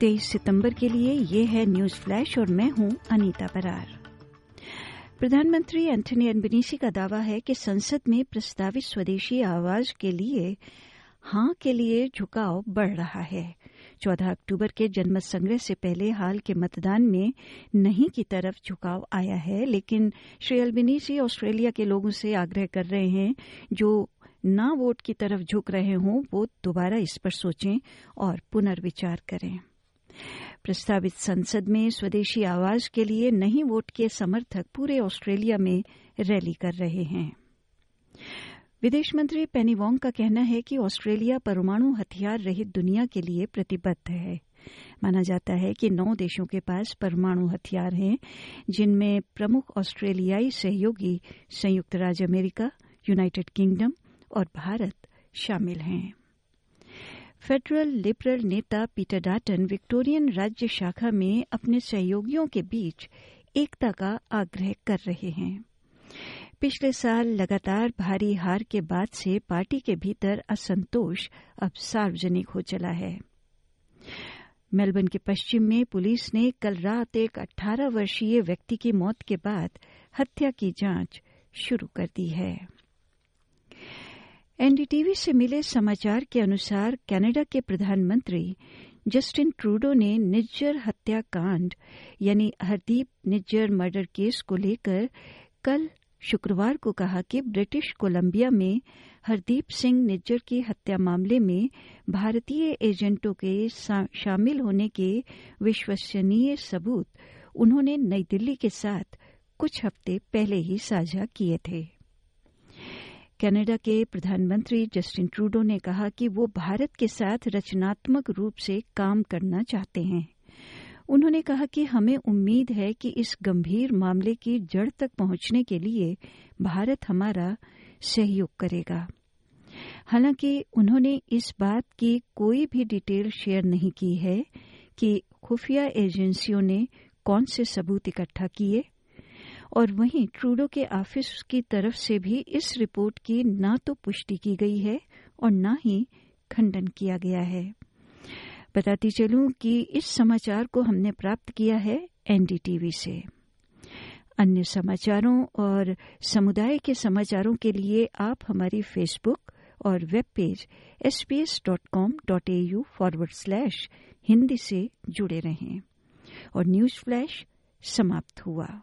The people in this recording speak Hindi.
तेईस सितंबर के लिए ये है न्यूज़ फ्लैश और मैं हूँ अनीता बरार। प्रधानमंत्री एंथनी एनबिनीसी का दावा है कि संसद में प्रस्तावित स्वदेशी आवाज़ के लिए, हाँ के लिए झुकाव बढ़ रहा है। चौदह अक्टूबर के जनमत संग्रह से पहले हाल के मतदान में नहीं की तरफ़ झुकाव आया है, लेकिन श्री अल्बिनीसी ऑस्ट्रेलिया के लोगों से आग्रह कर रहे हैं, जो ना वोट की तरफ़ झुक रहे हों, वो दोबारा इस पर सोचें और पुनर्विचार करें। प्रस्तावित संसद में स्वदेशी आवाज़ के लिए नहीं वोट के समर्थक पूरे ऑस्ट्रेलिया में रैली कर रहे हैं। विदेश मंत्री पेनी वोंग का कहना है कि ऑस्ट्रेलिया परमाणु हथियार रहित दुनिया के लिए प्रतिबद्ध है। माना जाता है कि नौ देशों के पास परमाणु हथियार हैं, जिनमें प्रमुख ऑस्ट्रेलियाई सहयोगी संयुक्त राज्य अमेरिका, यूनाइटेड किंगडम और भारत शामिल हैं। फेडरल लिबरल नेता पीटर डाटन विक्टोरियन राज्य शाखा में अपने सहयोगियों के बीच एकता का आग्रह कर रहे हैं। पिछले साल लगातार भारी हार के बाद से पार्टी के भीतर असंतोष अब सार्वजनिक हो चला है। मेलबर्न के पश्चिम में पुलिस ने कल रात एक 18 वर्षीय व्यक्ति की मौत के बाद हत्या की जाँच शुरू कर दी है। एनडीटीवी से मिले समाचार के अनुसार कनाडा के प्रधानमंत्री जस्टिन ट्रूडो ने निज्जर हत्याकांड, यानी हरदीप निज्जर मर्डर केस को लेकर कल शुक्रवार को कहा कि ब्रिटिश कोलंबिया में हरदीप सिंह निज्जर की हत्या मामले में भारतीय एजेंटों के शामिल होने के विश्वसनीय सबूत उन्होंने नई दिल्ली के साथ कुछ हफ़्ते पहले ही साझा किए थे। कनाडा के प्रधानमंत्री जस्टिन ट्रूडो ने कहा कि वो भारत के साथ रचनात्मक रूप से काम करना चाहते हैं। उन्होंने कहा कि हमें उम्मीद है कि इस गंभीर मामले की जड़ तक पहुँचने के लिए भारत हमारा सहयोग करेगा। हालाँकि उन्होंने इस बात की कोई भी डिटेल शेयर नहीं की है कि खुफिया एजेंसियों ने कौन से सबूत इकट्ठा किए और वहीं ट्रूडो के ऑफ़िस की तरफ़ से भी इस रिपोर्ट की न तो पुष्टि की गई है और न ही खंडन किया गया है। बताती चलूँ कि इस समाचार को हमने प्राप्त किया है एनडीटीवी से। अन्य समाचारों और समुदाय के समाचारों के लिए आप हमारी फेसबुक और web page S P S dot com dot A U forward slash Hindi से जुड़े रहें। और न्यूज़ फ्लैश समाप्त हुआ।